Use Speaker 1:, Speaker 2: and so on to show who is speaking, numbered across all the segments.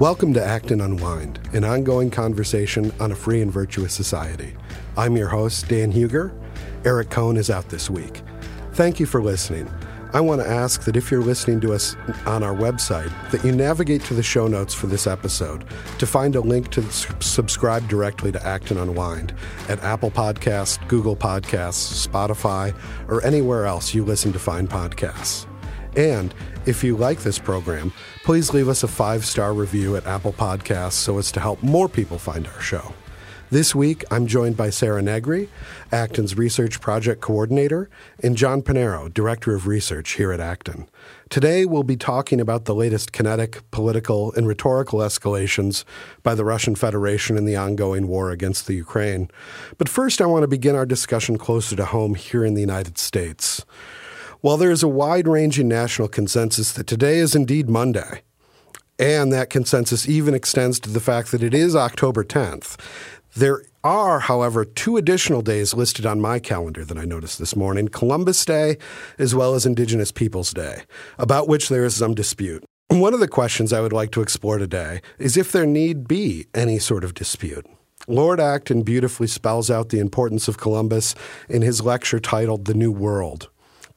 Speaker 1: Welcome to Acton Unwind, an ongoing conversation on a free and virtuous society. I'm your host, Dan Hugger. Eric Kohn is out this week. Thank you for listening. I want to ask that if you're listening to us on our website, that you navigate to the show notes for this episode to find a link to subscribe directly to Acton Unwind at Apple Podcasts, Google Podcasts, Spotify, or anywhere else you listen to find podcasts. And if you like this program, please leave us a five star review at Apple Podcasts so as to help more people find our show. This week, I'm joined by Sarah Negri, Acton's Research Project Coordinator, and John Pinheiro, Director of Research here at Acton. Today, we'll be talking about the latest kinetic, political, and rhetorical escalations by the Russian Federation in the ongoing war against the Ukraine. But first, I want to begin our discussion closer to home here in the United States. While there is a wide ranging national consensus that today is indeed Monday, and that consensus even extends to the fact that it is October 10th, there are, however, two additional days listed on my calendar that I noticed this morning Columbus Day as well as Indigenous Peoples Day, about which there is some dispute. One of the questions I would like to explore today is if there need be any sort of dispute. Lord Acton beautifully spells out the importance of Columbus in his lecture titled The New World.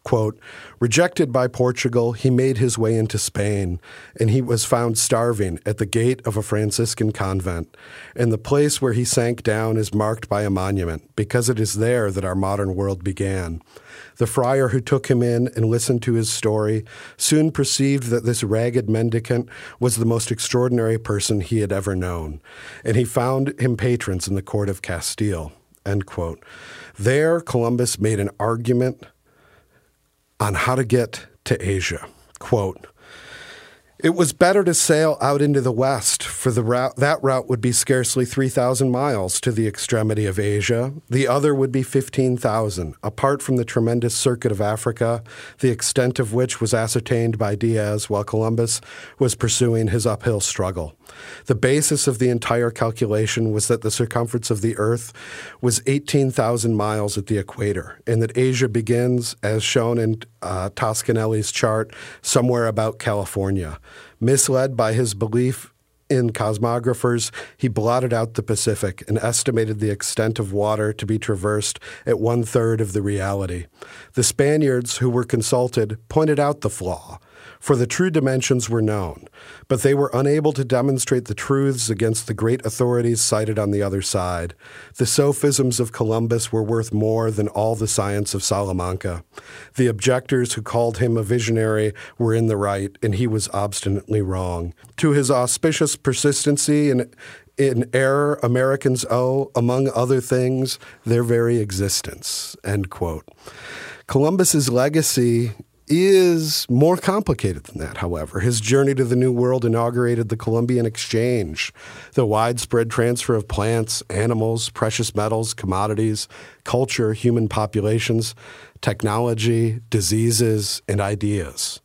Speaker 1: Quote, rejected by Portugal, he made his way into Spain, and he was found starving at the gate of a Franciscan convent. And the place where he sank down is marked by a monument, because it is there that our modern world began. The friar who took him in and listened to his story soon perceived that this ragged mendicant was the most extraordinary person he had ever known, and he found him patrons in the court of Castile. End quote. There, Columbus made an argument on how to get to Asia. Quote, it was better to sail out into the west, for the route, that route would be scarcely 3,000 miles to the extremity of Asia. The other would be 15,000, apart from the tremendous circuit of Africa, the extent of which was ascertained by Diaz while Columbus was pursuing his uphill struggle. The basis of the entire calculation was that the circumference of the Earth was 18,000 miles at the equator, and that Asia begins, as shown in uh, Toscanelli's chart, somewhere about California. Misled by his belief in cosmographers, he blotted out the Pacific and estimated the extent of water to be traversed at one third of the reality. The Spaniards, who were consulted, pointed out the flaw for the true dimensions were known, but they were unable to demonstrate the truths against the great authorities cited on the other side. The sophisms of Columbus were worth more than all the science of Salamanca. The objectors who called him a visionary were in the right, and he was obstinately wrong. To his auspicious persistency in in error Americans owe, among other things, their very existence. End quote. Columbus's legacy is more complicated than that, however. His journey to the New World inaugurated the Columbian Exchange, the widespread transfer of plants, animals, precious metals, commodities, culture, human populations, technology, diseases, and ideas.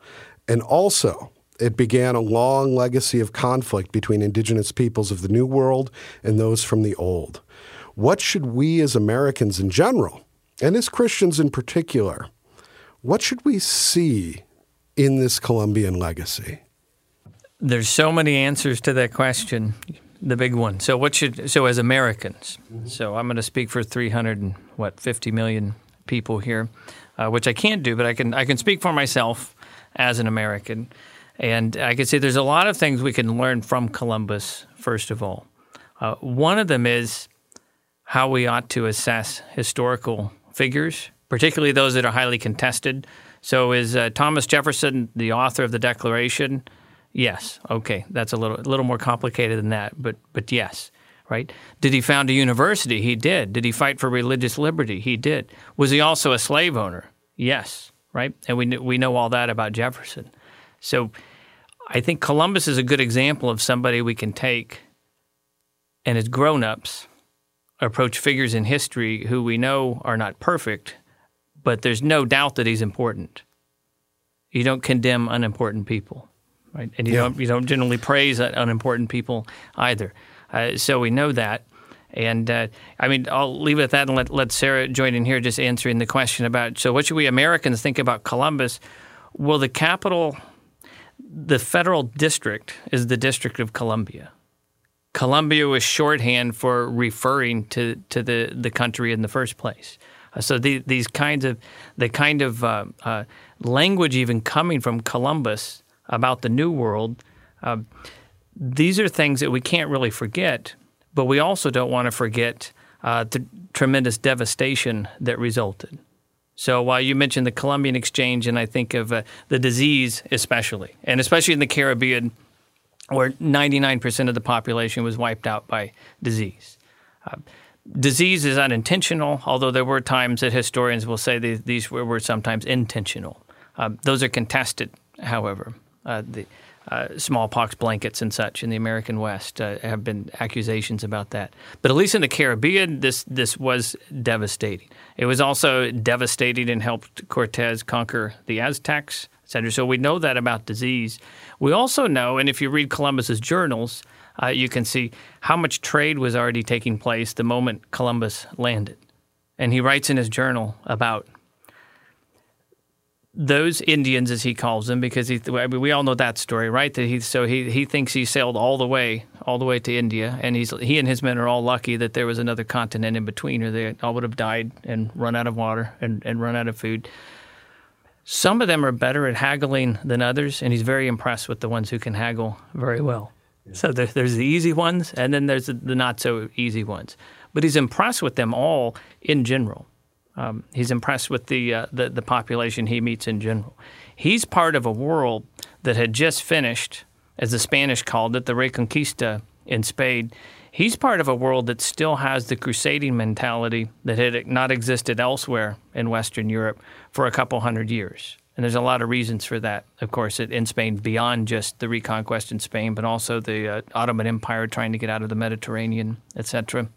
Speaker 1: And also, it began a long legacy of conflict between indigenous peoples of the New World and those from the Old. What should we as Americans in general, and as Christians in particular, what should we see in this Columbian legacy?
Speaker 2: There's so many answers to that question. The big one. So what should so as Americans? Mm-hmm. So I'm going to speak for 300 and what 50 million people here, uh, which I can't do, but I can I can speak for myself as an American, and I can say there's a lot of things we can learn from Columbus. First of all, uh, one of them is how we ought to assess historical figures particularly those that are highly contested. So, is uh, Thomas Jefferson the author of the Declaration? Yes. Okay, that's a little a little more complicated than that, but but yes, right? Did he found a university? He did. Did he fight for religious liberty? He did. Was he also a slave owner? Yes, right? And we we know all that about Jefferson. So, I think Columbus is a good example of somebody we can take and as grown-ups approach figures in history who we know are not perfect but there's no doubt that he's important. You don't condemn unimportant people, right? And you yeah. don't you don't generally praise unimportant people either. Uh, so we know that. And uh, I mean, I'll leave it at that and let, let Sarah join in here, just answering the question about so what should we Americans think about Columbus? Well, the capital, the federal district is the District of Columbia. Columbia was shorthand for referring to, to the, the country in the first place. So the, these kinds of the kind of uh, uh, language even coming from Columbus about the New World, uh, these are things that we can't really forget. But we also don't want to forget uh, the tremendous devastation that resulted. So while you mentioned the Columbian Exchange, and I think of uh, the disease especially, and especially in the Caribbean, where 99% of the population was wiped out by disease. Disease is unintentional, although there were times that historians will say these were, were sometimes intentional. Uh, those are contested, however. Uh, the uh, smallpox blankets and such in the American West uh, have been accusations about that. But at least in the Caribbean, this this was devastating. It was also devastating and helped Cortez conquer the Aztecs, etc. So we know that about disease. We also know, and if you read Columbus's journals, uh, you can see how much trade was already taking place the moment Columbus landed. And he writes in his journal about those Indians, as he calls them, because he, I mean, we all know that story, right? That he so he he thinks he sailed all the way all the way to India, and he's he and his men are all lucky that there was another continent in between, or they all would have died and run out of water and, and run out of food. Some of them are better at haggling than others, and he's very impressed with the ones who can haggle very well. So there, there's the easy ones, and then there's the, the not so easy ones. But he's impressed with them all in general. Um, he's impressed with the, uh, the, the population he meets in general. He's part of a world that had just finished, as the Spanish called it, the Reconquista in Spain. He's part of a world that still has the crusading mentality that had not existed elsewhere in Western Europe for a couple hundred years. And there's a lot of reasons for that, of course, in Spain, beyond just the reconquest in Spain, but also the uh, Ottoman Empire trying to get out of the Mediterranean, etc.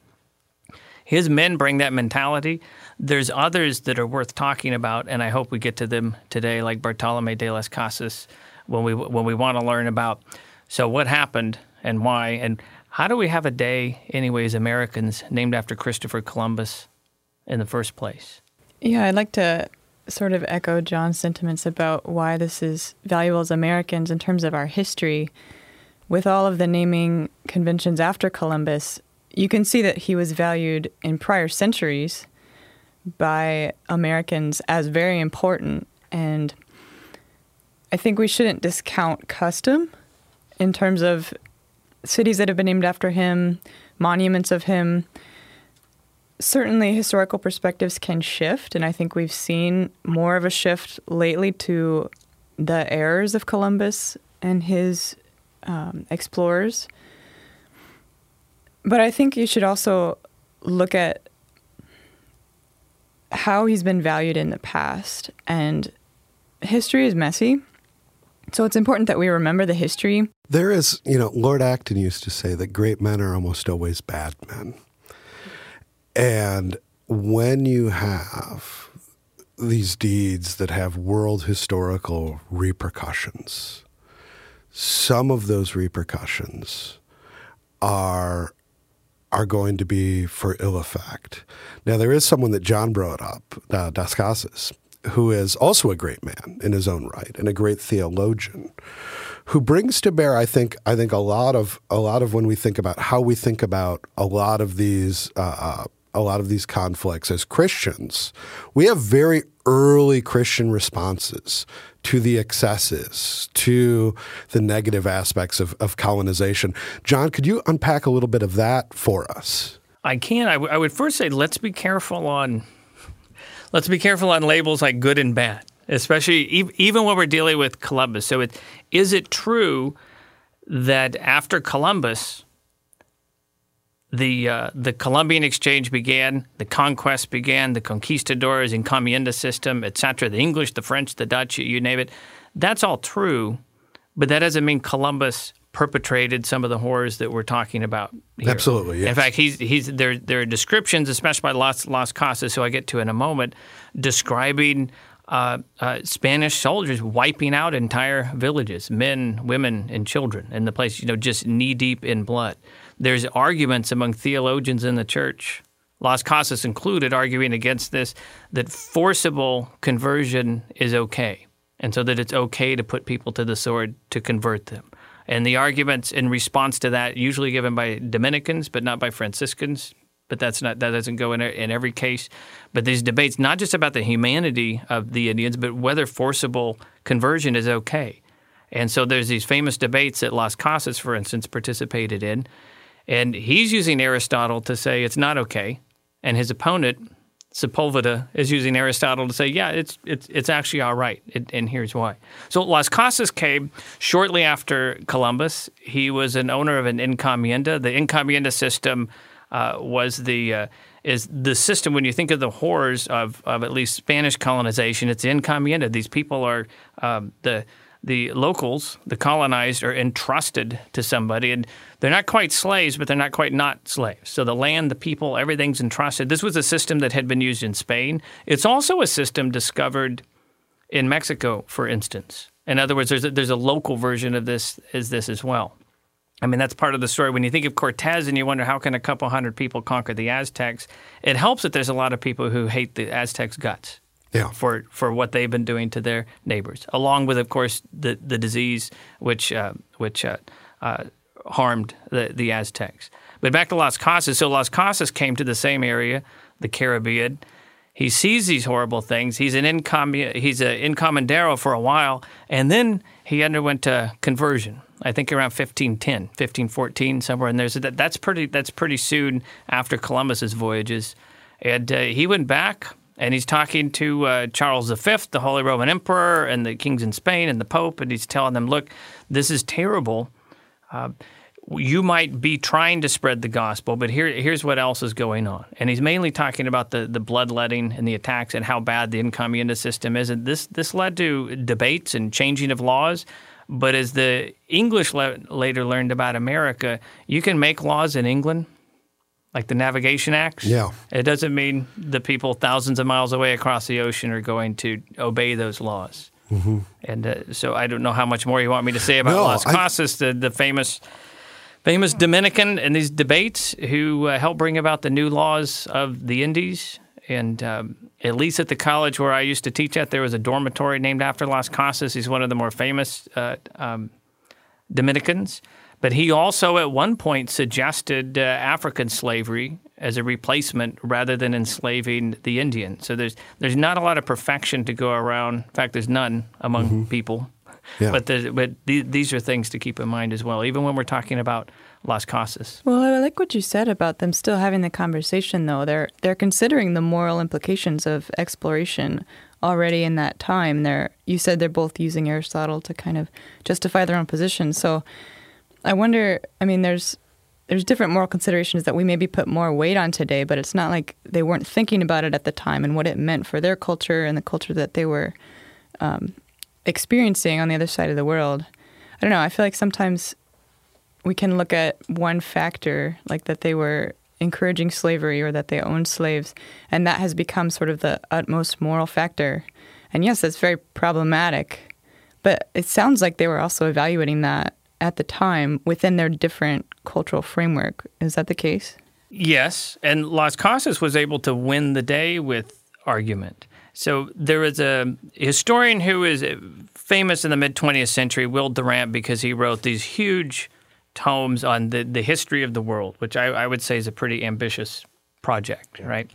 Speaker 2: His men bring that mentality. There's others that are worth talking about, and I hope we get to them today, like Bartolome de las Casas, when we when we want to learn about so what happened and why, and how do we have a day, anyways, Americans named after Christopher Columbus in the first place?
Speaker 3: Yeah, I'd like to sort of echo John's sentiments about why this is valuable as Americans in terms of our history. With all of the naming conventions after Columbus, you can see that he was valued in prior centuries by Americans as very important. And I think we shouldn't discount custom in terms of cities that have been named after him, monuments of him. Certainly, historical perspectives can shift, and I think we've seen more of a shift lately to the errors of Columbus and his um, explorers. But I think you should also look at how he's been valued in the past. And history is messy. So it's important that we remember the history.
Speaker 1: There is, you know, Lord Acton used to say that great men are almost always bad men. And when you have these deeds that have world historical repercussions, some of those repercussions are are going to be for ill effect. Now, there is someone that John brought up, uh, who is also a great man in his own right and a great theologian, who brings to bear, I think, I think a lot of a lot of when we think about how we think about a lot of these. Uh, uh a lot of these conflicts as Christians, we have very early Christian responses to the excesses, to the negative aspects of, of colonization. John, could you unpack a little bit of that for us?
Speaker 2: I can. I, w- I would first say let's be careful on let's be careful on labels like good and bad, especially e- even when we're dealing with Columbus. So, it, is it true that after Columbus, the uh, the Columbian exchange began, the conquest began, the conquistadors, encomienda system, etc. The English, the French, the Dutch, you name it. That's all true, but that doesn't mean Columbus perpetrated some of the horrors that we're talking about. Here.
Speaker 1: Absolutely. Yes.
Speaker 2: In fact, he's he's there. There are descriptions, especially by Las Las Casas, who I get to in a moment, describing. Uh, uh, Spanish soldiers wiping out entire villages, men, women, and children, in the place, you know, just knee deep in blood there's arguments among theologians in the church, Las Casas included, arguing against this, that forcible conversion is okay. and so that it's okay to put people to the sword to convert them. And the arguments in response to that, usually given by Dominicans, but not by Franciscans, but that's not that doesn't go in in every case. But these debates, not just about the humanity of the Indians, but whether forcible conversion is okay. And so there's these famous debates that Las Casas, for instance, participated in, and he's using Aristotle to say it's not okay, and his opponent Sepulveda is using Aristotle to say, yeah, it's it's it's actually all right, it, and here's why. So Las Casas came shortly after Columbus. He was an owner of an encomienda. The encomienda system uh, was the uh, is the system when you think of the horrors of, of at least Spanish colonization. It's the encomienda. These people are um, the the locals, the colonized, are entrusted to somebody, and they're not quite slaves, but they're not quite not slaves. So the land, the people, everything's entrusted. This was a system that had been used in Spain. It's also a system discovered in Mexico, for instance. In other words, there's a, there's a local version of this as this as well. I mean, that's part of the story. When you think of Cortez and you wonder how can a couple hundred people conquer the Aztecs, it helps that there's a lot of people who hate the Aztecs' guts
Speaker 1: yeah.
Speaker 2: for, for what they've been doing to their neighbors, along with, of course, the, the disease which, uh, which uh, uh, harmed the, the Aztecs. But back to Las Casas. So Las Casas came to the same area, the Caribbean. He sees these horrible things. He's an encom- he's an encomendero for a while, and then he underwent a conversion. I think around 1510, 1514, somewhere in there. So that, that's pretty that's pretty soon after Columbus's voyages, and uh, he went back and he's talking to uh, Charles V, the Holy Roman Emperor, and the kings in Spain and the Pope, and he's telling them, "Look, this is terrible. Uh, you might be trying to spread the gospel, but here, here's what else is going on." And he's mainly talking about the the bloodletting and the attacks and how bad the encomienda system is. And this this led to debates and changing of laws. But as the English le- later learned about America, you can make laws in England like the Navigation Acts.
Speaker 1: Yeah.
Speaker 2: It doesn't mean the people thousands of miles away across the ocean are going to obey those laws. Mm-hmm. And uh, so I don't know how much more you want me to say about
Speaker 1: No,
Speaker 2: Las
Speaker 1: I-
Speaker 2: Casas, the, the famous famous Dominican in these debates who uh, helped bring about the new laws of the Indies. And um, at least at the college where I used to teach at, there was a dormitory named after Las Casas. He's one of the more famous uh, um, Dominicans. But he also, at one point, suggested uh, African slavery as a replacement rather than enslaving the Indian. So there's there's not a lot of perfection to go around. In fact, there's none among people.
Speaker 1: Yeah.
Speaker 2: But there's- but the, these are things to keep in mind as well, even when we're talking about Las Casas.
Speaker 3: Well, I like what you said about them still having the conversation, though. They're they're considering the moral implications of exploration already in that time. They're you said they're both using Aristotle to kind of justify their own position. So I wonder. I mean, there's there's different moral considerations that we maybe put more weight on today, but it's not like they weren't thinking about it at the time and what it meant for their culture and the culture that they were um, experiencing on the other side of the world. I don't know. I feel like sometimes we can look at one factor, like that they were encouraging slavery or that they owned slaves, and that has become sort of the utmost moral factor. And yes, that's very problematic, but it sounds like they were also evaluating that at the time within their different cultural framework. Is that the case?
Speaker 2: Yes, and Las Casas was able to win the day with argument. So there was a historian who is famous in the mid 20th century, Will Durant, because he wrote these huge tomes on the, the history of the world, which I, I would say is a pretty ambitious project, right?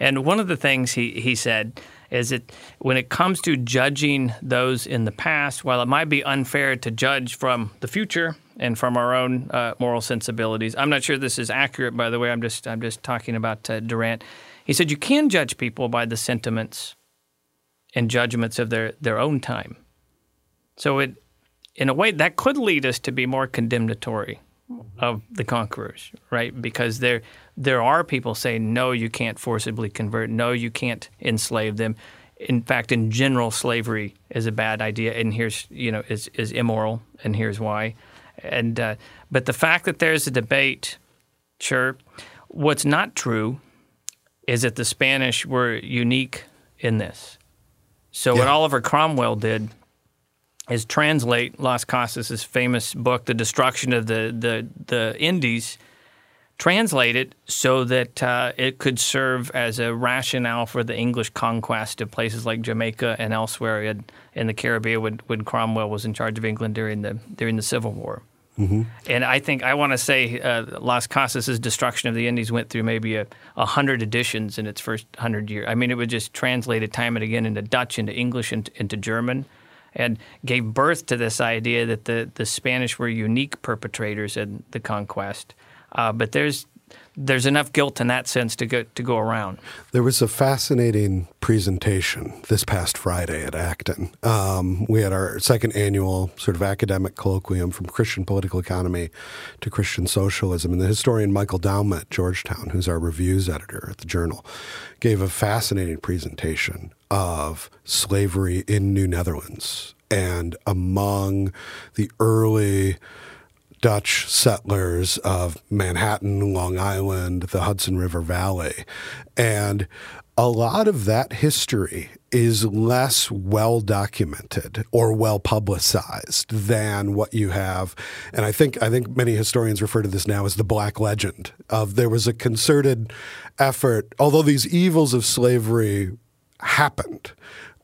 Speaker 2: And one of the things he, he said is that when it comes to judging those in the past, while it might be unfair to judge from the future and from our own uh, moral sensibilities, I'm not sure this is accurate. By the way, I'm just I'm just talking about uh, Durant. He said you can judge people by the sentiments and judgments of their their own time. So it, in a way, that could lead us to be more condemnatory of the conquerors, right? Because there there are people saying no, you can't forcibly convert. No, you can't enslave them. In fact, in general, slavery is a bad idea, and here's you know is is immoral, and here's why. And uh, but the fact that there's a debate, sure. What's not true is that the Spanish were unique in this. So what Oliver Cromwell did is translate Las Casas' famous book, The Destruction of the, the, the Indies, translate it so that uh, it could serve as a rationale for the English conquest of places like Jamaica and elsewhere in, in the Caribbean when, when, Cromwell was in charge of England during the during the Civil War. Mm-hmm. And I think I want to say uh, Las Casas' destruction of the Indies went through maybe a, a, hundred editions in its first hundred years. I mean, it was just translated time and again into Dutch, into English, into, into German and gave birth to this idea that the, the Spanish were unique perpetrators in the conquest. Uh, but there's there's enough guilt in that sense to go to go around.
Speaker 1: There was a fascinating presentation this past Friday at Acton. Um, we had our second annual sort of academic colloquium from Christian political economy to Christian socialism, and the historian Michael Douma at Georgetown, who's our reviews editor at the Journal, gave a fascinating presentation of slavery in New Netherlands and among the early Dutch settlers of Manhattan, Long Island, the Hudson River Valley. And a lot of that history is less well documented or well publicized than what you have. And I think I think many historians refer to this now as the black legend of there was a concerted effort, although these evils of slavery happened,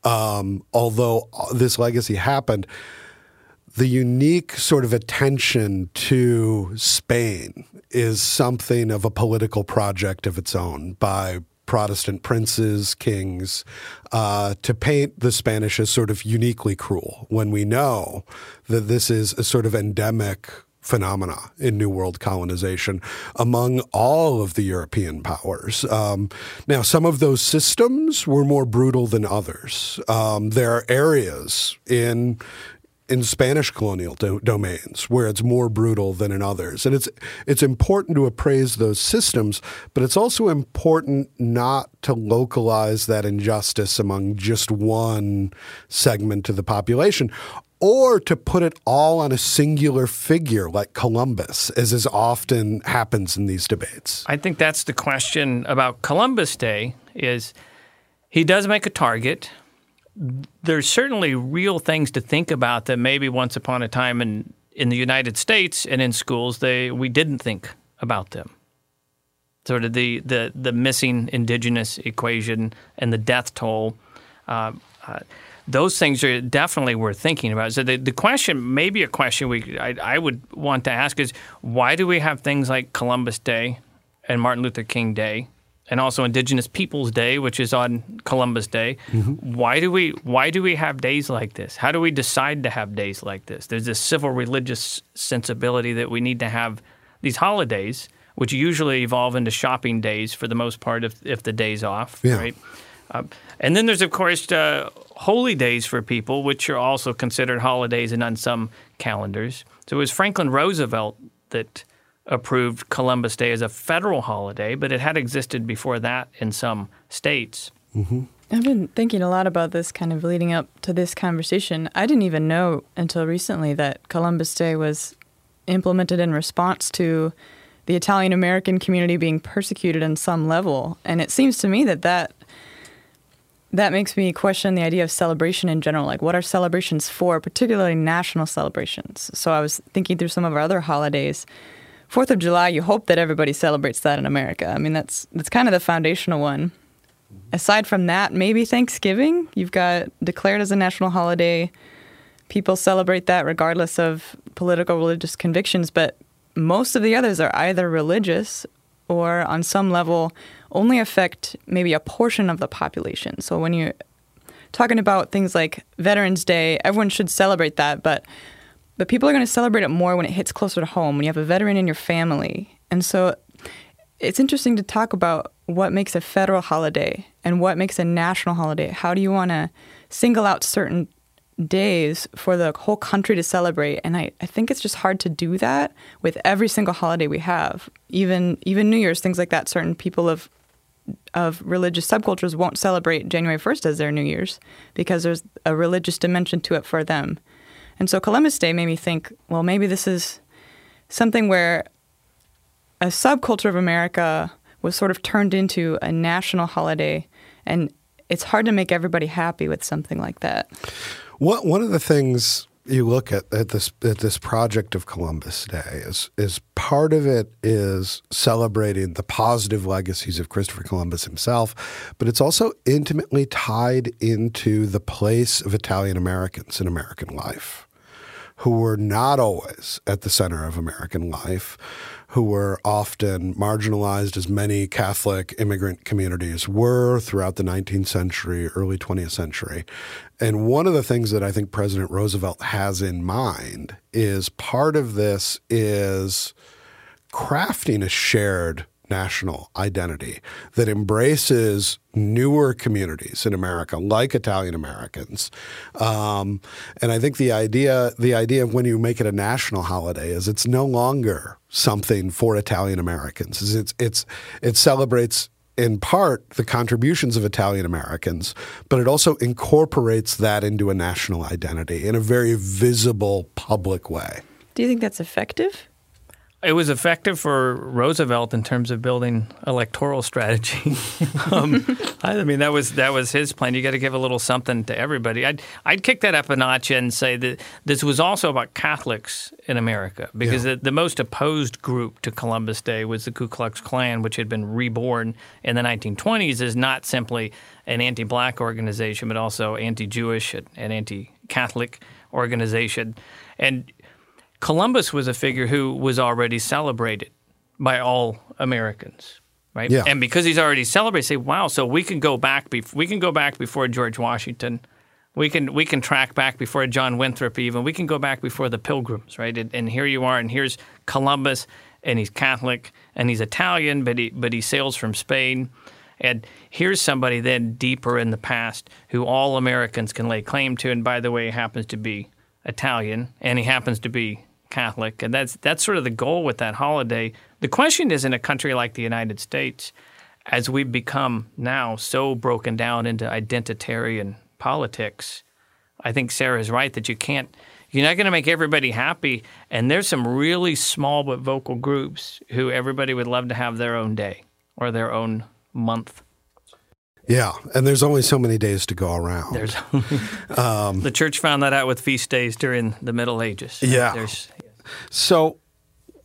Speaker 1: um, although this legacy happened, the unique sort of attention to Spain is something of a political project of its own by Protestant princes, kings, uh, to paint the Spanish as sort of uniquely cruel when we know that this is a sort of endemic phenomena in New World colonization among all of the European powers. Um, now, some of those systems were more brutal than others. Um, there are areas in in Spanish colonial do- domains where it's more brutal than in others. And it's it's important to appraise those systems, but it's also important not to localize that injustice among just one segment of the population or to put it all on a singular figure like Columbus, as is often happens in these debates.
Speaker 2: I think that's the question about Columbus Day is he does make a target there's certainly real things to think about that maybe once upon a time in in the United States and in schools they we didn't think about them. Sort of the the the missing indigenous equation and the death toll. Uh, uh, those things are definitely worth thinking about. So the, the question, maybe a question we I, I would want to ask is why do we have things like Columbus Day and Martin Luther King Day and also Indigenous Peoples Day, which is on Columbus Day. Mm-hmm. Why do we why do we have days like this? How do we decide to have days like this? There's this civil religious sensibility that we need to have these holidays, which usually evolve into shopping days for the most part if if the day's off, yeah. right? Uh, and then there's of course uh, holy days for people, which are also considered holidays and on some calendars. So it was Franklin Roosevelt that approved Columbus Day as a federal holiday, but it had existed before that in some states.
Speaker 3: Mm-hmm. I've been thinking a lot about this kind of leading up to this conversation. I didn't even know until recently that Columbus Day was implemented in response to the Italian American community being persecuted on some level. And it seems to me that that that makes me question the idea of celebration in general. Like, what are celebrations for, particularly national celebrations? So, I was thinking through some of our other holidays. Fourth of July, you hope that everybody celebrates that in America. I mean, that's that's kind of the foundational one. Aside from that, maybe Thanksgiving. You've got declared as a national holiday. People celebrate that regardless of political religious convictions, but most of the others are either religious or on some level only affect maybe a portion of the population. So when you're talking about things like Veterans Day, everyone should celebrate that, but but people are going to celebrate it more when it hits closer to home, when you have a veteran in your family. And so it's interesting to talk about what makes a federal holiday and what makes a national holiday. How do you want to single out certain days for the whole country to celebrate? And I, I think it's just hard to do that with every single holiday we have. Even even New Year's, things like that. Certain people of of religious subcultures won't celebrate January 1st as their New Year's because there's a religious dimension to it for them. And so Columbus Day made me think, well, maybe this is something where a subculture of America was sort of turned into a national holiday, and it's hard to make everybody happy with something like that.
Speaker 1: What, one of the things you look at, at this at this project of Columbus Day is is part of it is celebrating the positive legacies of Christopher Columbus himself, but it's also intimately tied into the place of Italian Americans in American life, who were not always at the center of American life, who were often marginalized, as many Catholic immigrant communities were throughout the 19th century, early 20th century. And one of the things that I think President Roosevelt has in mind is part of this is crafting a shared national identity that embraces newer communities in America, like Italian Americans. Um, and I think the idea, the idea of when you make it a national holiday is it's no longer something for Italian Americans. It's, it's, it celebrates in part the contributions of Italian Americans, but it also incorporates that into a national identity in a very visible public way.
Speaker 3: Do you think that's effective?
Speaker 2: It was effective for Roosevelt in terms of building electoral strategy. um, I mean, that was that was his plan. You got to give a little something to everybody. I'd I'd kick that up a notch and say that this was also about Catholics in America because yeah. the, the, most opposed group to Columbus Day was the Ku Klux Klan, which had been reborn in the 1920s as not simply an anti-black organization, but also anti-Jewish and anti-Catholic organization. And Columbus was a figure who was already celebrated by all Americans, right?
Speaker 1: Yeah.
Speaker 2: And because he's already celebrated, say, wow, so we can go back. Bef- we can go back before George Washington. We can we can track back before John Winthrop. Even we can go back before the Pilgrims, right? And, and here you are, and here's Columbus, and he's Catholic, and he's Italian, but he but he sails from Spain. And here's somebody then deeper in the past who all Americans can lay claim to, and by the way, happens to be Italian, and he happens to be Catholic, and that's that's sort of the goal with that holiday. The question is, in a country like the United States, as we've become now so broken down into identitarian politics, I think Sarah is right that you can't. You're not going to make everybody happy, and there's some really small but vocal groups who everybody would love to have their own day or their own month.
Speaker 1: Yeah, and there's only so many days to go around.
Speaker 2: There's um, the church found that out with feast days during the Middle Ages.
Speaker 1: Yeah. There's, so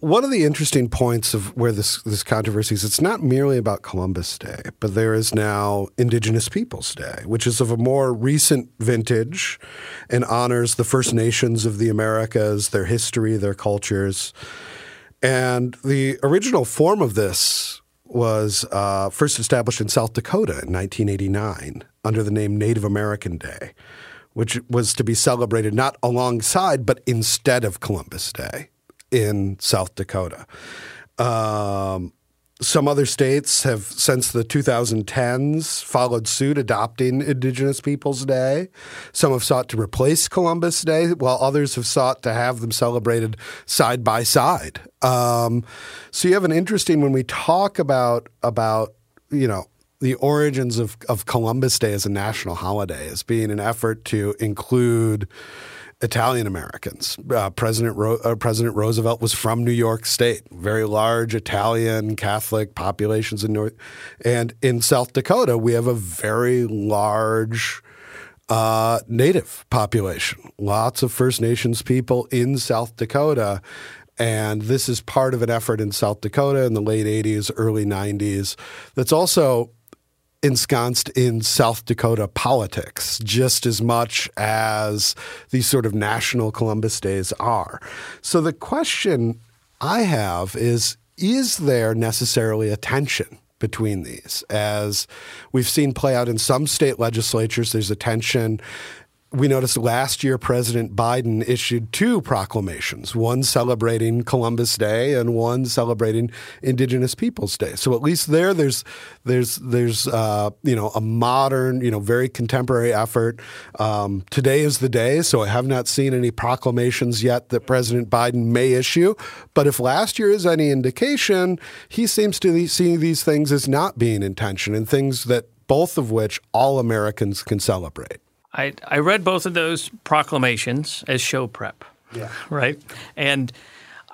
Speaker 1: one of the interesting points of where this this controversy is, it's not merely about Columbus Day, but there is now Indigenous Peoples Day, which is of a more recent vintage and honors the First Nations of the Americas, their history, their cultures. And the original form of this was uh, first established in South Dakota in 1989 under the name Native American Day which was to be celebrated not alongside, but instead of Columbus Day in South Dakota. Um, some other states have, since the 2010s, followed suit, adopting Indigenous Peoples Day. Some have sought to replace Columbus Day, while others have sought to have them celebrated side by side. Um, so you have an interesting when we talk about about you know the origins of, of Columbus Day as a national holiday as being an effort to include Italian Americans. Uh, President Ro- uh, President Roosevelt was from New York State, very large Italian Catholic populations in North, and in South Dakota we have a very large uh, Native population. Lots of First Nations people in South Dakota. And this is part of an effort in South Dakota in the late 80s, early 90s that's also ensconced in South Dakota politics just as much as these sort of national Columbus days are. So the question I have is is there necessarily a tension between these? As we've seen play out in some state legislatures, there's a tension we noticed last year President Biden issued two proclamations, one celebrating Columbus Day and one celebrating Indigenous Peoples Day. So at least there, there's there's there's uh, you know a modern, you know, very contemporary effort. Um, today is the day, so I have not seen any proclamations yet that President Biden may issue. But if last year is any indication, he seems to seeing these things as not being intention and things that both of which all Americans can celebrate.
Speaker 2: I, I read both of those proclamations as show prep.
Speaker 1: Yeah.
Speaker 2: Right. And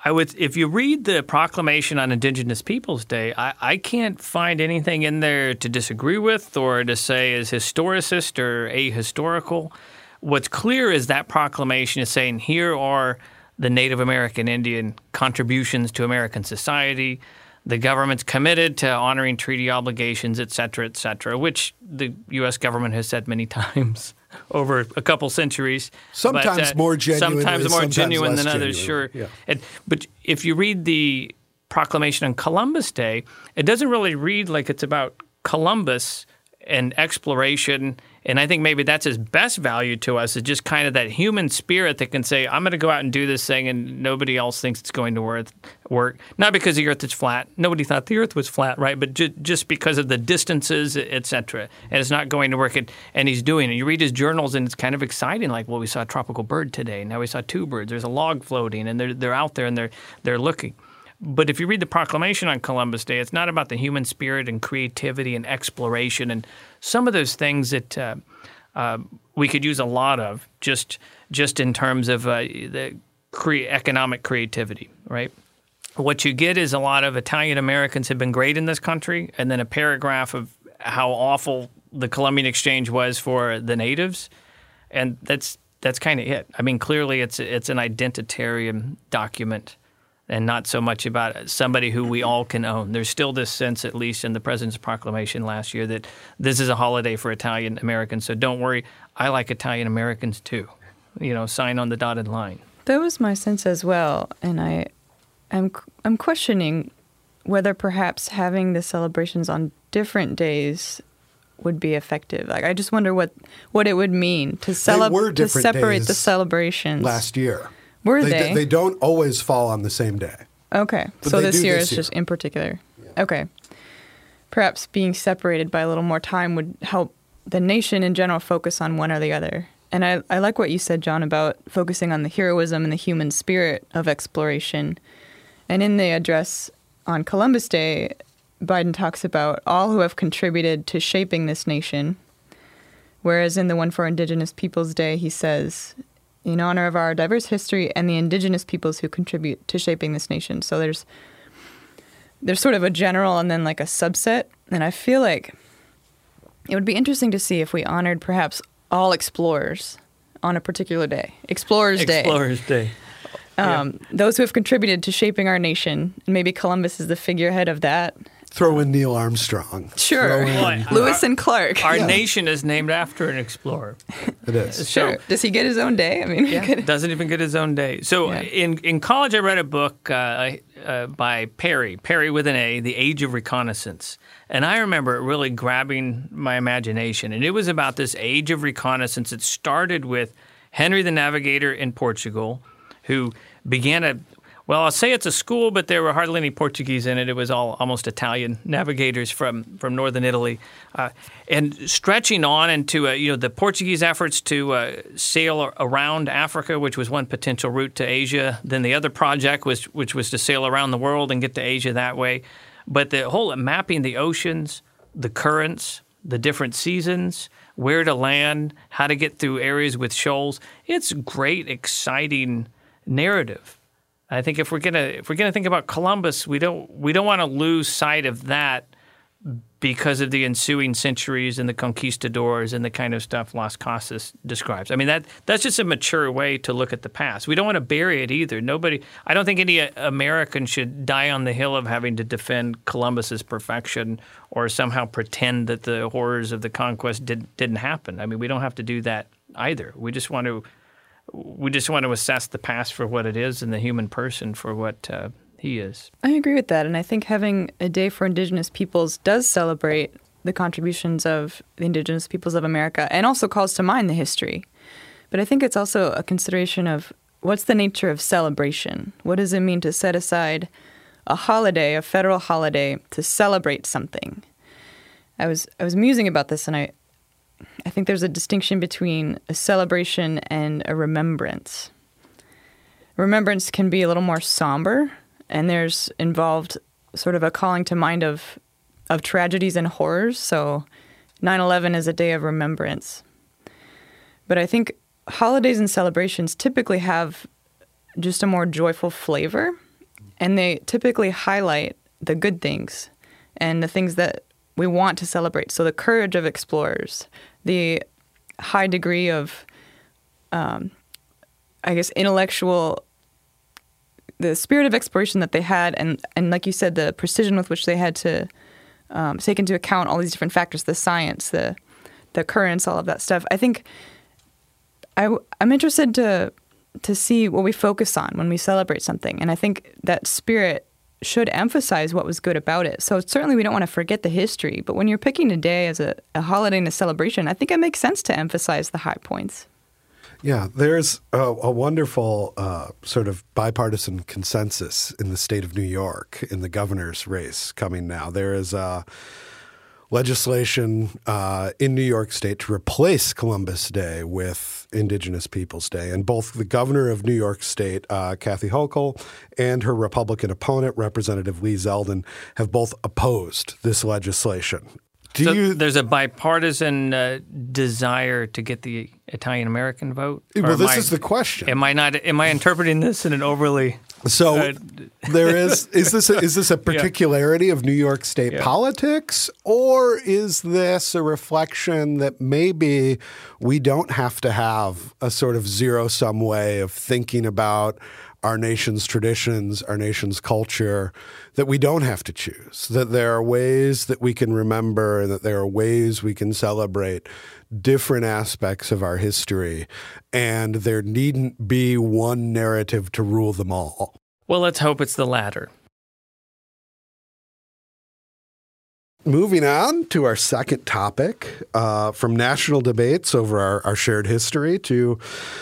Speaker 2: I would, if you read the proclamation on Indigenous Peoples Day, I, I can't find anything in there to disagree with or to say is historicist or ahistorical. what's clear is that proclamation is saying here are the Native American Indian contributions to American society. The government's committed to honoring treaty obligations, et cetera, et cetera, which the U.S. government has said many times over a couple centuries.
Speaker 1: Sometimes
Speaker 2: But, uh,
Speaker 1: more genuine,
Speaker 2: Sometimes more
Speaker 1: sometimes
Speaker 2: genuine than others,
Speaker 1: genuine.
Speaker 2: sure.
Speaker 1: Yeah.
Speaker 2: And, but if you read the proclamation on Columbus Day, it doesn't really read like it's about Columbus and exploration. And I think maybe that's his best value to us is just kind of that human spirit that can say, I'm going to go out and do this thing and nobody else thinks it's going to work. Not because the earth is flat. Nobody thought the earth was flat, right? But ju- just because of the distances, et cetera. And it's not going to work. And, and he's doing it. You read his journals and it's kind of exciting. Like, well, we saw a tropical bird today. Now we saw two birds. There's a log floating and they're, they're out there and they're, they're looking. But if you read the proclamation on Columbus Day, it's not about the human spirit and creativity and exploration and some of those things that uh, uh, we could use a lot of just just in terms of uh, the cre- economic creativity, right? What you get is a lot of Italian Americans have been great in this country, and then a paragraph of how awful the Columbian Exchange was for the natives, and that's that's kind of it. I mean, clearly it's it's an identitarian document and not so much about somebody who we all can own. There's still this sense, at least in the president's proclamation last year, that this is a holiday for Italian Americans. So don't worry, I like Italian Americans too. You know, sign on the dotted line.
Speaker 3: That was my sense as well, and I, I'm I'm questioning whether perhaps having the celebrations on different days would be effective. Like I just wonder what what it would mean to celebrate to
Speaker 1: different
Speaker 3: separate the celebrations
Speaker 1: Last year.
Speaker 3: Were
Speaker 1: they?
Speaker 3: they?
Speaker 1: They don't always fall on the same day.
Speaker 3: Okay.
Speaker 1: But
Speaker 3: so this year
Speaker 1: this
Speaker 3: is
Speaker 1: year.
Speaker 3: just in particular. Okay. Perhaps being separated by a little more time would help the nation in general focus on one or the other. And I, I like what you said, John, about focusing on the heroism and the human spirit of exploration. And in the address on Columbus Day, Biden talks about all who have contributed to shaping this nation. Whereas in the one for Indigenous Peoples Day, he says, in honor of our diverse history and the indigenous peoples who contribute to shaping this nation. So there's there's sort of a general and then like a subset, and I feel like it would be interesting to see if we honored perhaps all explorers on a particular day, Explorers Day.
Speaker 2: Explorers Day.
Speaker 3: Um, Those who have contributed to shaping our nation. Maybe Columbus is the figurehead of that.
Speaker 1: Throw in Neil Armstrong.
Speaker 3: Sure,
Speaker 1: in-
Speaker 2: Well,
Speaker 3: Lewis and Clark.
Speaker 2: Our
Speaker 1: Yeah.
Speaker 2: nation is named after an explorer.
Speaker 1: It is.
Speaker 3: sure. Does he get his own day? I mean, we could-
Speaker 2: Doesn't even get his own day. So
Speaker 3: Yeah.
Speaker 2: in in college, I read a book uh, uh, by Parry, Parry with an A, The Age of Reconnaissance, and I remember it really grabbing my imagination. And it was about this age of reconnaissance. It started with Henry the Navigator in Portugal, who began a well, I'll say it's a school, but there were hardly any Portuguese in it. It was all almost Italian navigators from, from northern Italy, uh, and stretching on into uh, you know the Portuguese efforts to uh, sail around Africa, which was one potential route to Asia. Then the other project was which was to sail around the world and get to Asia that way. But the whole mapping the oceans, the currents, the different seasons, where to land, how to get through areas with shoals. It's great, exciting narrative. I think if we're gonna if we're gonna think about Columbus, we don't we don't want to lose sight of that because of the ensuing centuries and the conquistadors and the kind of stuff Las Casas describes. I mean that that's just a mature way to look at the past. We don't want to bury it either. Nobody I don't think any uh, American should die on the hill of having to defend Columbus's perfection or somehow pretend that the horrors of the conquest did, didn't happen. I mean, we don't have to do that either. We just want to we just want to assess the past for what it is and the human person for what uh, he is.
Speaker 3: I agree with that. And I think having a day for Indigenous peoples does celebrate the contributions of the Indigenous peoples of America and also calls to mind the history. But I think it's also a consideration of what's the nature of celebration? What does it mean to set aside a holiday, a federal holiday, to celebrate something? I was I was musing about this and I I think there's a distinction between a celebration and a remembrance. Remembrance can be a little more somber, and there's involved sort of a calling to mind of of tragedies and horrors. So 9/11 is a day of remembrance. But I think holidays and celebrations typically have just a more joyful flavor, and they typically highlight the good things and the things that we want to celebrate. So the courage of explorers, the high degree of um, I guess, intellectual, the spirit of exploration that they had, and and like you said, the precision with which they had to um, take into account all these different factors, the science, the the currents, all of that stuff. I think I, I'm interested to to see what we focus on when we celebrate something, and I think that spirit should emphasize what was good about it. So certainly we don't want to forget the history, but when you're picking a day as a, a holiday and a celebration, I think it makes sense to emphasize the high points.
Speaker 1: Yeah, there's a, a wonderful uh, sort of bipartisan consensus in the state of New York in the governor's race coming now. There is a legislation uh, in New York State to replace Columbus Day with Indigenous Peoples Day. And both the governor of New York State, uh, Kathy Hochul, and her Republican opponent, Representative Lee Zeldin, have both opposed this legislation.
Speaker 2: Do so you, there's a bipartisan uh, desire to get the Italian American vote.
Speaker 1: Well, this I, is the question.
Speaker 2: Am I not? Am I interpreting this in an overly
Speaker 1: so uh, there is is this a, is this a particularity yeah. of New York State yeah. politics, or is this a reflection that maybe we don't have to have a sort of zero sum way of thinking about our nation's traditions, our nation's culture, that we don't have to choose, that there are ways that we can remember, and that there are ways we can celebrate different aspects of our history, and there needn't be one narrative to rule them all.
Speaker 2: Well, let's hope it's the latter.
Speaker 1: Moving on to our second topic, uh, from national debates over our, our, shared history to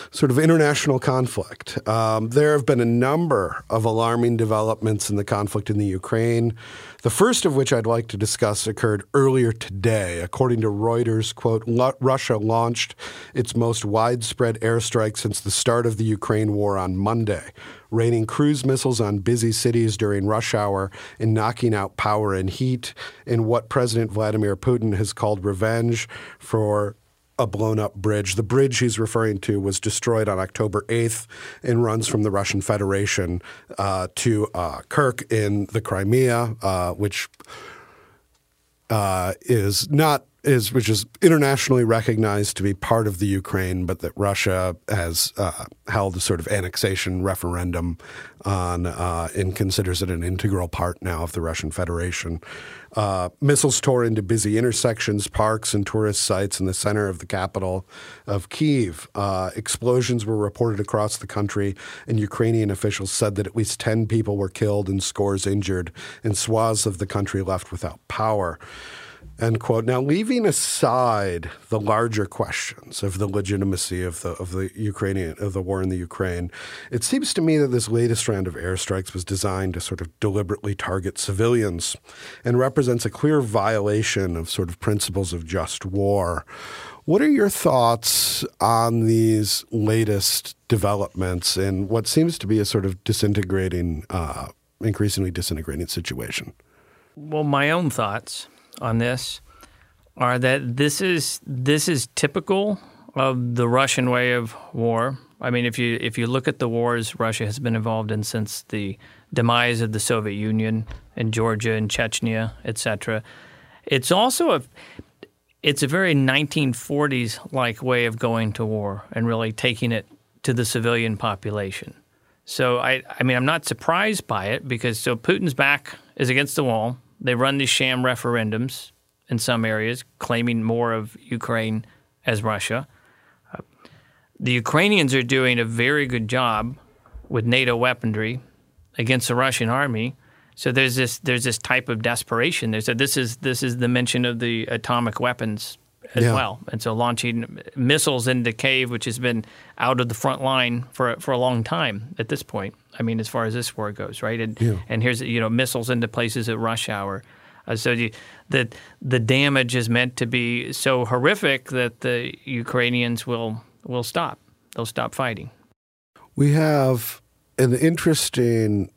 Speaker 1: sort of international conflict. Um, there have been a number of alarming developments in the conflict in the Ukraine. The first of which I'd like to discuss occurred earlier today. According to Reuters, quote, Russia launched its most widespread airstrike since the start of the Ukraine war on Monday raining cruise missiles on busy cities during rush hour and knocking out power and heat in what President Vladimir Putin has called revenge for a blown up bridge. The bridge he's referring to was destroyed on October 8th and runs from the Russian Federation uh, to uh, Kerch in the Crimea, uh, which uh, is not is which is internationally recognized to be part of the Ukraine, but that Russia has uh, held a sort of annexation referendum on uh, and considers it an integral part now of the Russian Federation. Uh, missiles tore into busy intersections, parks, and tourist sites in the center of the capital of Kiev. Uh, explosions were reported across the country, and Ukrainian officials said that at least 10 people were killed and scores injured, and swaths of the country left without power. End quote. Now, leaving aside the larger questions of the legitimacy of the of the Ukrainian of the war in the Ukraine, it seems to me that this latest round of airstrikes was designed to sort of deliberately target civilians, and represents a clear violation of sort of principles of just war. What are your thoughts on these latest developments in what seems to be a sort of disintegrating, uh, increasingly disintegrating situation?
Speaker 2: Well, my own thoughts on this are that this is this is typical of the Russian way of war. I mean, if you if you look at the wars Russia has been involved in since the demise of the Soviet Union in Georgia and Chechnya, etc., it's also a it's a very 1940s like way of going to war and really taking it to the civilian population. So I I mean I'm not surprised by it because so Putin's back is against the wall. They run these sham referendums in some areas, claiming more of Ukraine as Russia. Uh, the Ukrainians are doing a very good job with NATO weaponry against the Russian army. So there's this there's this type of desperation. There's a, this is this is the mention of the atomic weapons as yeah. well, and so launching missiles into Kiev, which has been out of the front line for for a long time at this point. I mean, as far as this war goes, right? And yeah. and here's you know missiles into places at rush hour. Uh, so you, the the damage is meant to be so horrific that the Ukrainians will will stop. They'll stop fighting.
Speaker 1: We have an interesting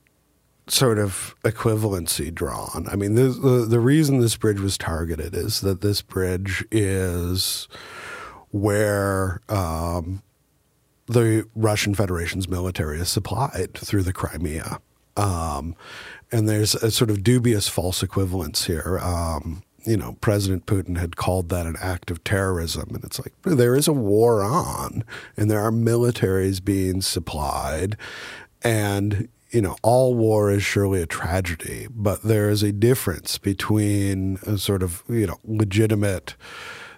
Speaker 1: sort of equivalency drawn. I mean, the, the, the reason this bridge was targeted is that this bridge is where um, the Russian Federation's military is supplied through the Crimea. Um, and there's a sort of dubious false equivalence here. Um, you know, President Putin had called that an act of terrorism. And it's like, there is a war on, and there are militaries being supplied. And, you know, all war is surely a tragedy, but there is a difference between a sort of, you know, legitimate.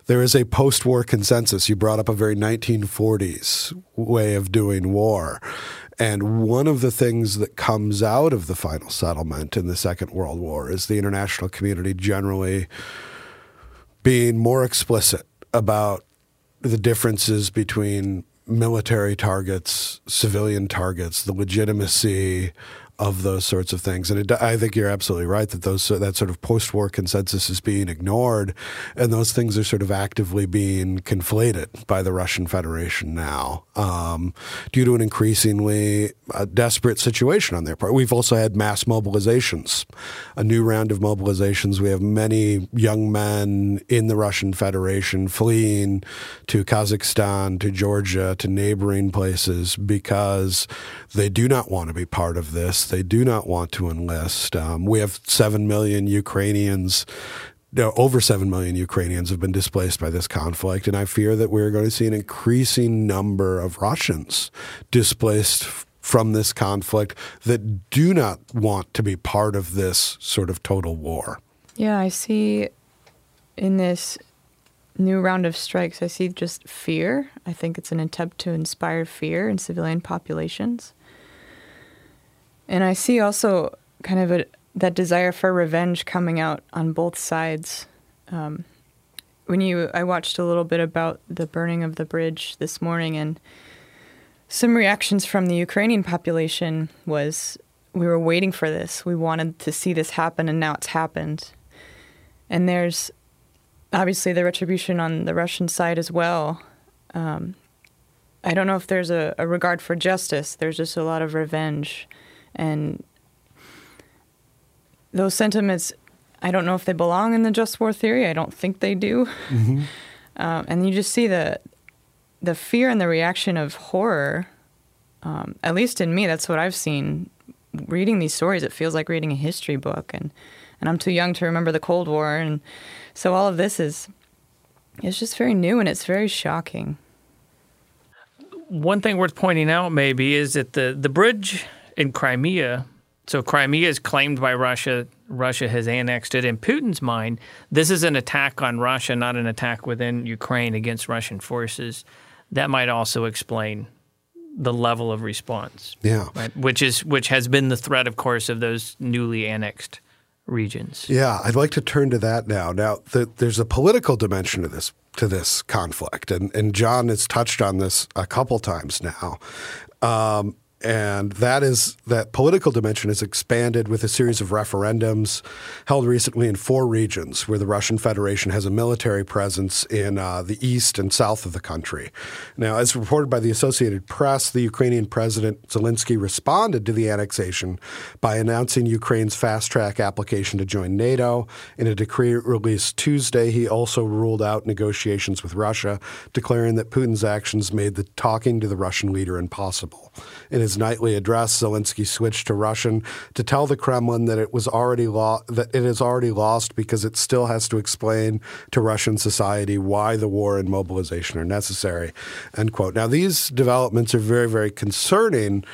Speaker 1: There is a post war consensus. You brought up a very 1940s way of doing war. And one of the things that comes out of the final settlement in the Second World War is the international community generally being more explicit about the differences between military targets, civilian targets, the legitimacy of those sorts of things. And it, I think you're absolutely right that those that sort of post-war consensus is being ignored, and those things are sort of actively being conflated by the Russian Federation now um, due to an increasingly uh, desperate situation on their part. We've also had mass mobilizations, a new round of mobilizations. We have many young men in the Russian Federation fleeing to Kazakhstan, to Georgia, to neighboring places because they do not want to be part of this they do not want to enlist. Um, we have 7 million Ukrainians. over 7 million Ukrainians have been displaced by this conflict. And I fear that we're going to see an increasing number of Russians displaced from this conflict that do not want to be part of this sort of total war.
Speaker 3: Yeah, I see in this new round of strikes, I see just fear. I think it's an attempt to inspire fear in civilian populations. And I see also kind of a, that desire for revenge coming out on both sides. Um, when you, I watched a little bit about the burning of the bridge this morning, and some reactions from the Ukrainian population was, "We were waiting for this. We wanted to see this happen, and now it's happened." And there's obviously the retribution on the Russian side as well. Um, I don't know if there's a, a regard for justice. There's just a lot of revenge and those sentiments, I don't know if they belong in the just war theory. I don't think they do. Mm-hmm. Um, and you just see the the fear and the reaction of horror. Um, at least in me, that's what I've seen. Reading these stories, it feels like reading a history book, and and I'm too young to remember the Cold War, and so all of this is it's just very new and it's very shocking.
Speaker 2: One thing worth pointing out maybe is that the the bridge in Crimea, so Crimea is claimed by Russia. Russia has annexed it. In Putin's mind, this is an attack on Russia, not an attack within Ukraine against Russian forces. That might also explain the level of response.
Speaker 1: Yeah,
Speaker 2: right? which is which has been the threat, of course, of those newly annexed regions.
Speaker 1: Yeah, I'd like to turn to that now. Now, the, there's a political dimension to this to this conflict, and and John has touched on this a couple times now. Um, and that is that political dimension is expanded with a series of referendums held recently in four regions where the Russian Federation has a military presence in uh, the east and south of the country. Now, as reported by the Associated Press, the Ukrainian President Zelensky responded to the annexation by announcing Ukraine's fast track application to join NATO. In a decree released Tuesday, he also ruled out negotiations with Russia, declaring that Putin's actions made the talking to the Russian leader impossible. In his nightly address, Zelensky switched to Russian to tell the Kremlin that it was already lo- that it is already lost because it still has to explain to Russian society why the war and mobilization are necessary. End quote. Now these developments are very very concerning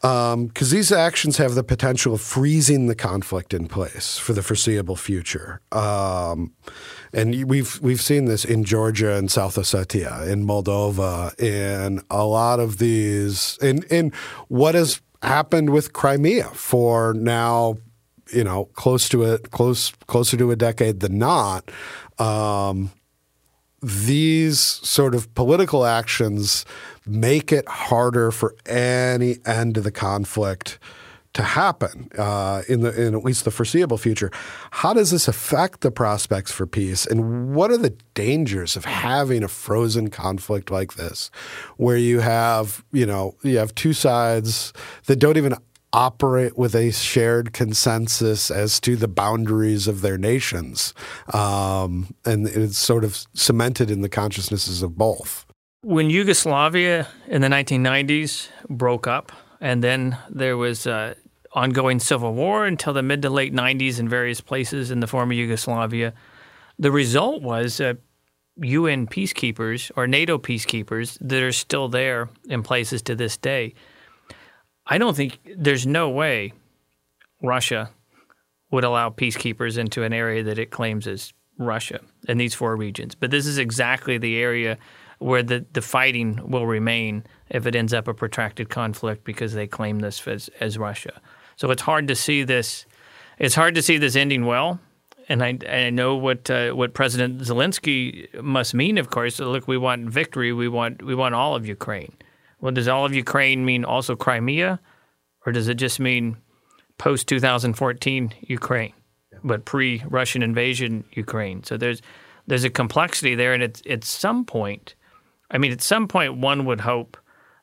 Speaker 1: because um, these actions have the potential of freezing the conflict in place for the foreseeable future. Um, and we've we've seen this in Georgia and South Ossetia, in Moldova, in a lot of these, in in what has happened with Crimea for now, you know, close to it, close closer to a decade than not. Um, these sort of political actions make it harder for any end of the conflict to happen uh, in the in at least the foreseeable future. How does this affect the prospects for peace, and what are the dangers of having a frozen conflict like this, where you have you know you have two sides that don't even operate with a shared consensus as to the boundaries of their nations, um, and it's sort of cemented in the consciousnesses of both.
Speaker 2: When Yugoslavia in the 1990s broke up, and then there was uh, ongoing civil war until the mid to late 90s in various places in the former Yugoslavia. The result was uh, UN peacekeepers or NATO peacekeepers that are still there in places to this day. I don't think there's no way Russia would allow peacekeepers into an area that it claims is Russia in these four regions. But this is exactly the area where the, the fighting will remain if it ends up a protracted conflict because they claim this as, as Russia. So it's hard to see this. It's hard to see this ending well. And I, I know what uh, what President Zelensky must mean. Of course, look, we want victory. We want we want all of Ukraine. Well, does all of Ukraine mean also Crimea, or does it just mean post 2014 Ukraine, but pre Russian invasion Ukraine? So there's there's a complexity there, and it's at some point, I mean, at some point, one would hope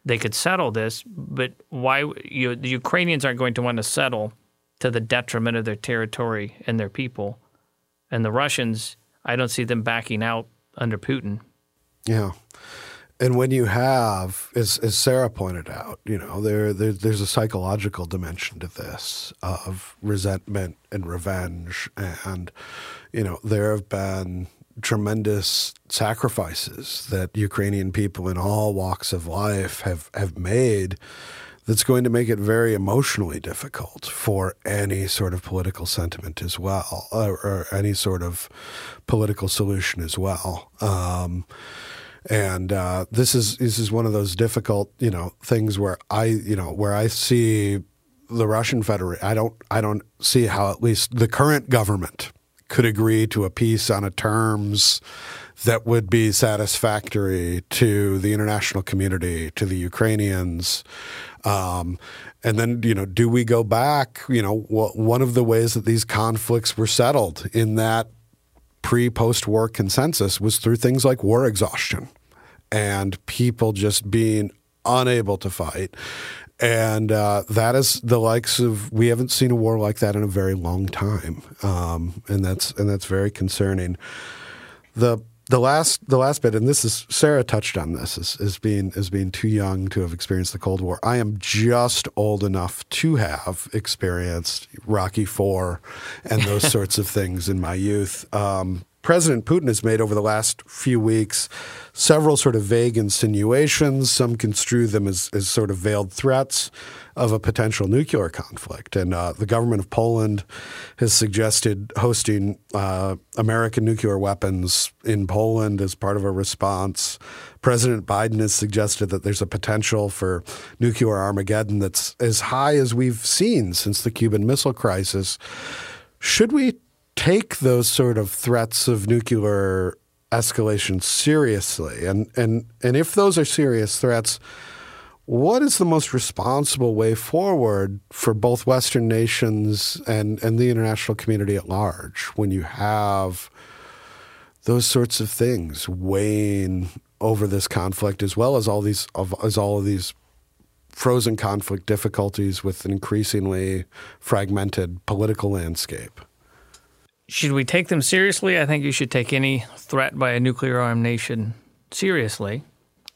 Speaker 2: they could settle this, but why you, the Ukrainians aren't going to want to settle to the detriment of their territory and their people, and the Russians, I don't see them backing out under Putin.
Speaker 1: Yeah. And when you have, as, as Sarah pointed out, you know, there, there, there's a psychological dimension to this of resentment and revenge. And, you know, there have been tremendous sacrifices that Ukrainian people in all walks of life have, have made that's going to make it very emotionally difficult for any sort of political sentiment as well, or, or any sort of political solution as well. Um, and uh, this is this is one of those difficult, you know, things where I, you know, where I see the Russian Federation. I don't I don't see how at least the current government could agree to a peace on a terms that would be satisfactory to the international community, to the Ukrainians. Um, and then, you know, do we go back? You know, one of the ways that these conflicts were settled in that pre post war consensus was through things like war exhaustion and people just being unable to fight. And uh, that is the likes of we haven't seen a war like that in a very long time, um, and that's and that's very concerning. The the last the last bit, and this is Sarah touched on this as, as being as being too young to have experienced the Cold War. I am just old enough to have experienced Rocky Four and those sorts of things in my youth. Um, President Putin has made over the last few weeks several sort of vague insinuations. Some construe them as, as sort of veiled threats of a potential nuclear conflict. And uh, the government of Poland has suggested hosting uh, American nuclear weapons in Poland as part of a response. President Biden has suggested that there's a potential for nuclear Armageddon that's as high as we've seen since the Cuban Missile Crisis. Should we take those sort of threats of nuclear escalation seriously? And and and if those are serious threats, what is the most responsible way forward for both Western nations and, and the international community at large when you have those sorts of things weighing over this conflict as well as all these of, as all of these frozen conflict difficulties with an increasingly fragmented political landscape?
Speaker 2: Should we take them seriously? I think you should take any threat by a nuclear armed nation seriously,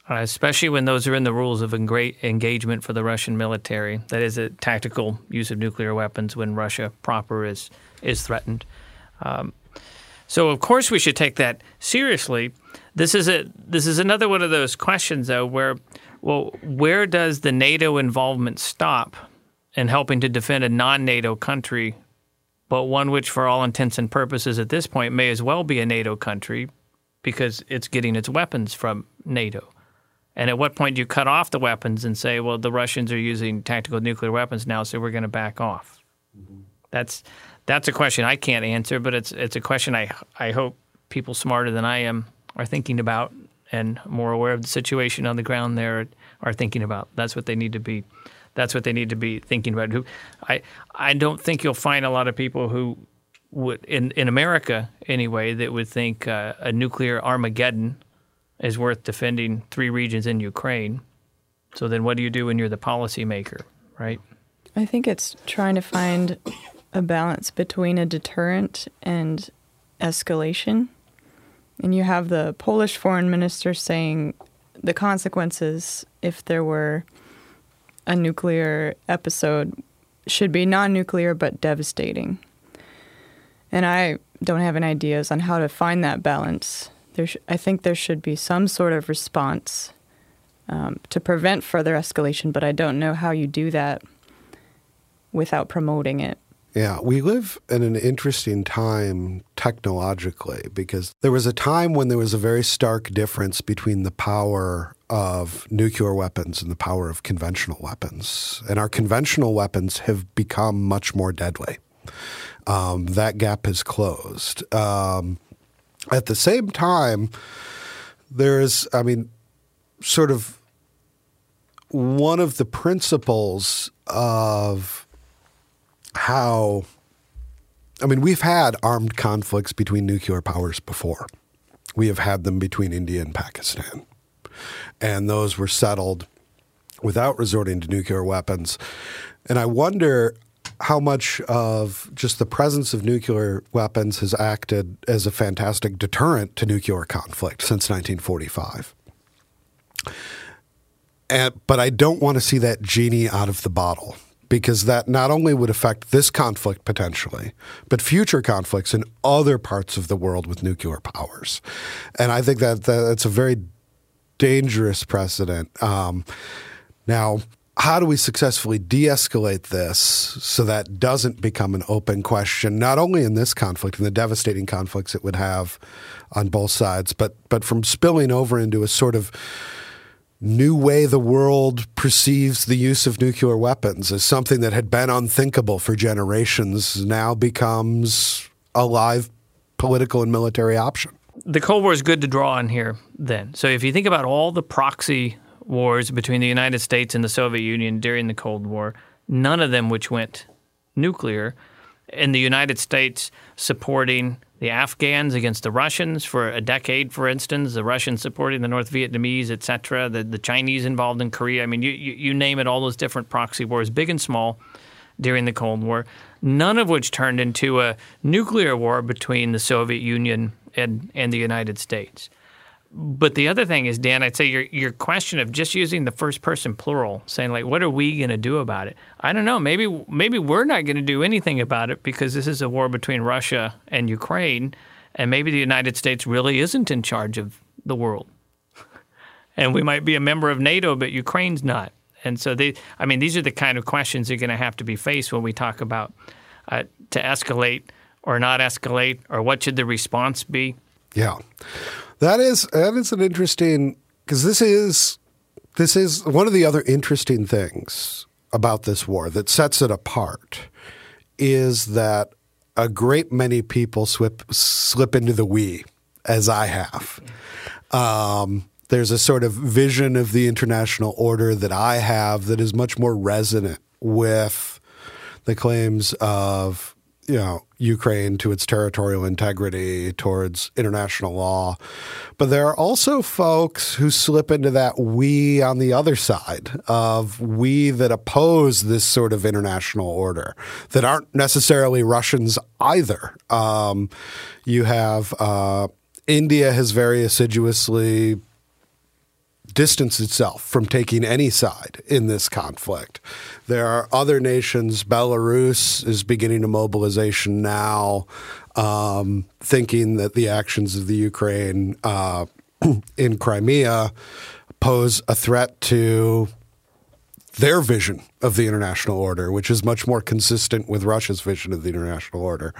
Speaker 2: uh, especially when those are in the rules of engagement for the Russian military. That is, a tactical use of nuclear weapons when Russia proper is is threatened. Um, so, of course, we should take that seriously. This is a this is another one of those questions, though, where well, where does the NATO involvement stop in helping to defend a non-NATO country but one which, for all intents and purposes at this point, may as well be a NATO country because it's getting its weapons from NATO. And at what point do you cut off the weapons and say, well, the Russians are using tactical nuclear weapons now, so we're going to back off? Mm-hmm. That's that's a question I can't answer, but it's it's a question I I hope people smarter than I am are thinking about and more aware of the situation on the ground there are thinking about. That's what they need to be that's what they need to be thinking about. Who I I don't think you'll find a lot of people who would in in America anyway that would think uh, a nuclear Armageddon is worth defending three regions in Ukraine. So then, what do you do when you're the policymaker, right?
Speaker 3: I think it's trying to find a balance between a deterrent and escalation. And you have the Polish foreign minister saying the consequences if there were a nuclear episode should be non nuclear but devastating. And I don't have any ideas on how to find that balance. There sh- I think there should be some sort of response um, to prevent further escalation, but I don't know how you do that without promoting it.
Speaker 1: Yeah, we live in an interesting time technologically because there was a time when there was a very stark difference between the power of nuclear weapons and the power of conventional weapons. And our conventional weapons have become much more deadly. Um, that gap has closed. Um, at the same time, there's, I mean, sort of one of the principles of how I mean, we've had armed conflicts between nuclear powers before. We have had them between India and Pakistan. And those were settled without resorting to nuclear weapons. And I wonder how much of just the presence of nuclear weapons has acted as a fantastic deterrent to nuclear conflict since 1945. And, but I don't want to see that genie out of the bottle because that not only would affect this conflict potentially, but future conflicts in other parts of the world with nuclear powers. And I think that, that that's a very dangerous precedent. Um, now, how do we successfully de escalate this so that doesn't become an open question, not only in this conflict and the devastating conflicts it would have on both sides, but, but from spilling over into a sort of new way the world perceives the use of nuclear weapons as something that had been unthinkable for generations now becomes a live political and military option.
Speaker 2: The Cold War is good to draw on here then. So if you think about all the proxy wars between the United States and the Soviet Union during the Cold War, none of them which went nuclear, and the United States supporting the Afghans against the Russians for a decade, for instance, the Russians supporting the North Vietnamese, et cetera, the, the Chinese involved in Korea. I mean, you, you, you name it, all those different proxy wars, big and small, during the Cold War, none of which turned into a nuclear war between the Soviet Union and, and the United States. But the other thing is, Dan, I'd say your your question of just using the first person plural, saying like, "What are we going to do about it?" I don't know. Maybe maybe we're not going to do anything about it because this is a war between Russia and Ukraine, and maybe the United States really isn't in charge of the world, and we might be a member of NATO, but Ukraine's not. And so they, I mean, these are the kind of questions you're going to have to be faced when we talk about uh, to escalate or not escalate, or what should the response be.
Speaker 1: Yeah. That is that is an interesting because this is this is one of the other interesting things about this war that sets it apart is that a great many people slip slip into the we as I have. Um, there's a sort of vision of the international order that I have that is much more resonant with the claims of you know Ukraine to its territorial integrity towards international law. But there are also folks who slip into that we on the other side of we that oppose this sort of international order that aren't necessarily Russians either. Um, you have uh, India has very assiduously distance itself from taking any side in this conflict. There are other nations. Belarus is beginning a mobilization now, um, thinking that the actions of the Ukraine uh, in Crimea pose a threat to their vision of the international order, which is much more consistent with Russia's vision of the international order.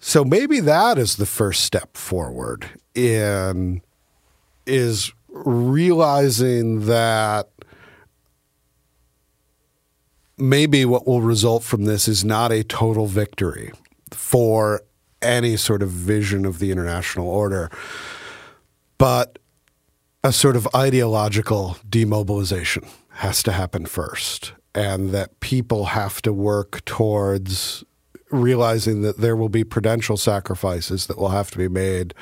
Speaker 1: So maybe that is the first step forward in is realizing that maybe what will result from this is not a total victory for any sort of vision of the international order, but a sort of ideological demobilization has to happen first, and that people have to work towards realizing that there will be prudential sacrifices that will have to be made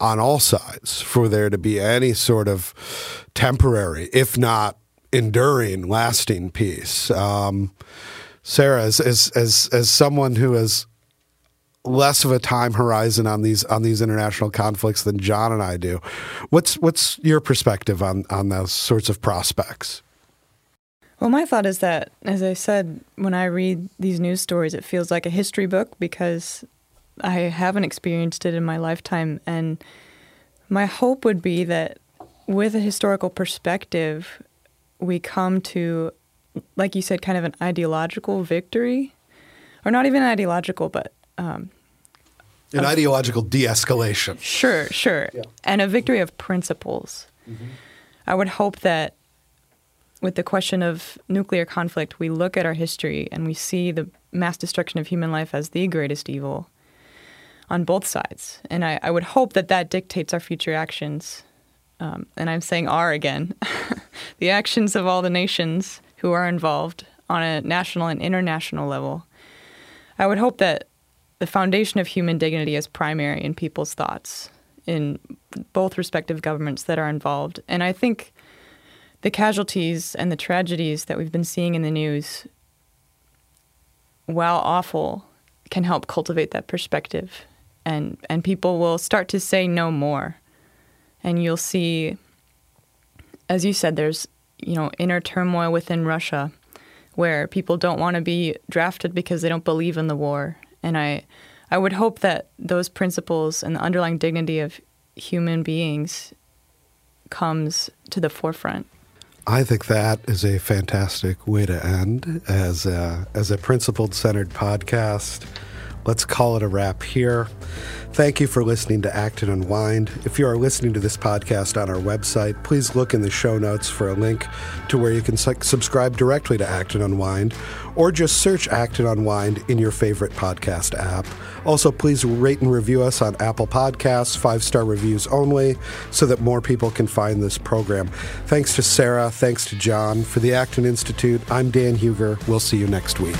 Speaker 1: on all sides for there to be any sort of temporary, if not enduring, lasting peace. Um, Sarah, as, as as as someone who has less of a time horizon on these on these international conflicts than John and I do, what's what's your perspective on on those sorts of prospects?
Speaker 3: Well, my thought is that, as I said, when I read these news stories, it feels like a history book because I haven't experienced it in my lifetime. And my hope would be that with a historical perspective, we come to, like you said, kind of an ideological victory, or not even ideological, but um,
Speaker 1: an a, ideological de-escalation.
Speaker 3: Sure, sure, yeah. and a victory of principles. Mm-hmm. I would hope that with the question of nuclear conflict, we look at our history and we see the mass destruction of human life as the greatest evil on both sides. And I, I would hope that that dictates our future actions. Um, and I'm saying are again the actions of all the nations who are involved on a national and international level. I would hope that the foundation of human dignity is primary in people's thoughts in both respective governments that are involved. And I think the casualties and the tragedies that we've been seeing in the news, while awful, can help cultivate that perspective. And, and people will start to say no more. And you'll see, as you said, there's you know inner turmoil within Russia where people don't want to be drafted because they don't believe in the war. And I, I would hope that those principles and the underlying dignity of human beings comes to the forefront.
Speaker 1: I think that is a fantastic way to end as a, as a principled centered podcast. Let's call it a wrap here. Thank you for listening to Acton Unwind. If you are listening to this podcast on our website, please look in the show notes for a link to where you can su- subscribe directly to Acton Unwind or just search Acton Unwind in your favorite podcast app. Also, please rate and review us on Apple Podcasts, five star reviews only, so that more people can find this program. Thanks to Sarah. Thanks to John. For the Acton Institute, I'm Dan Hugger. We'll see you next week.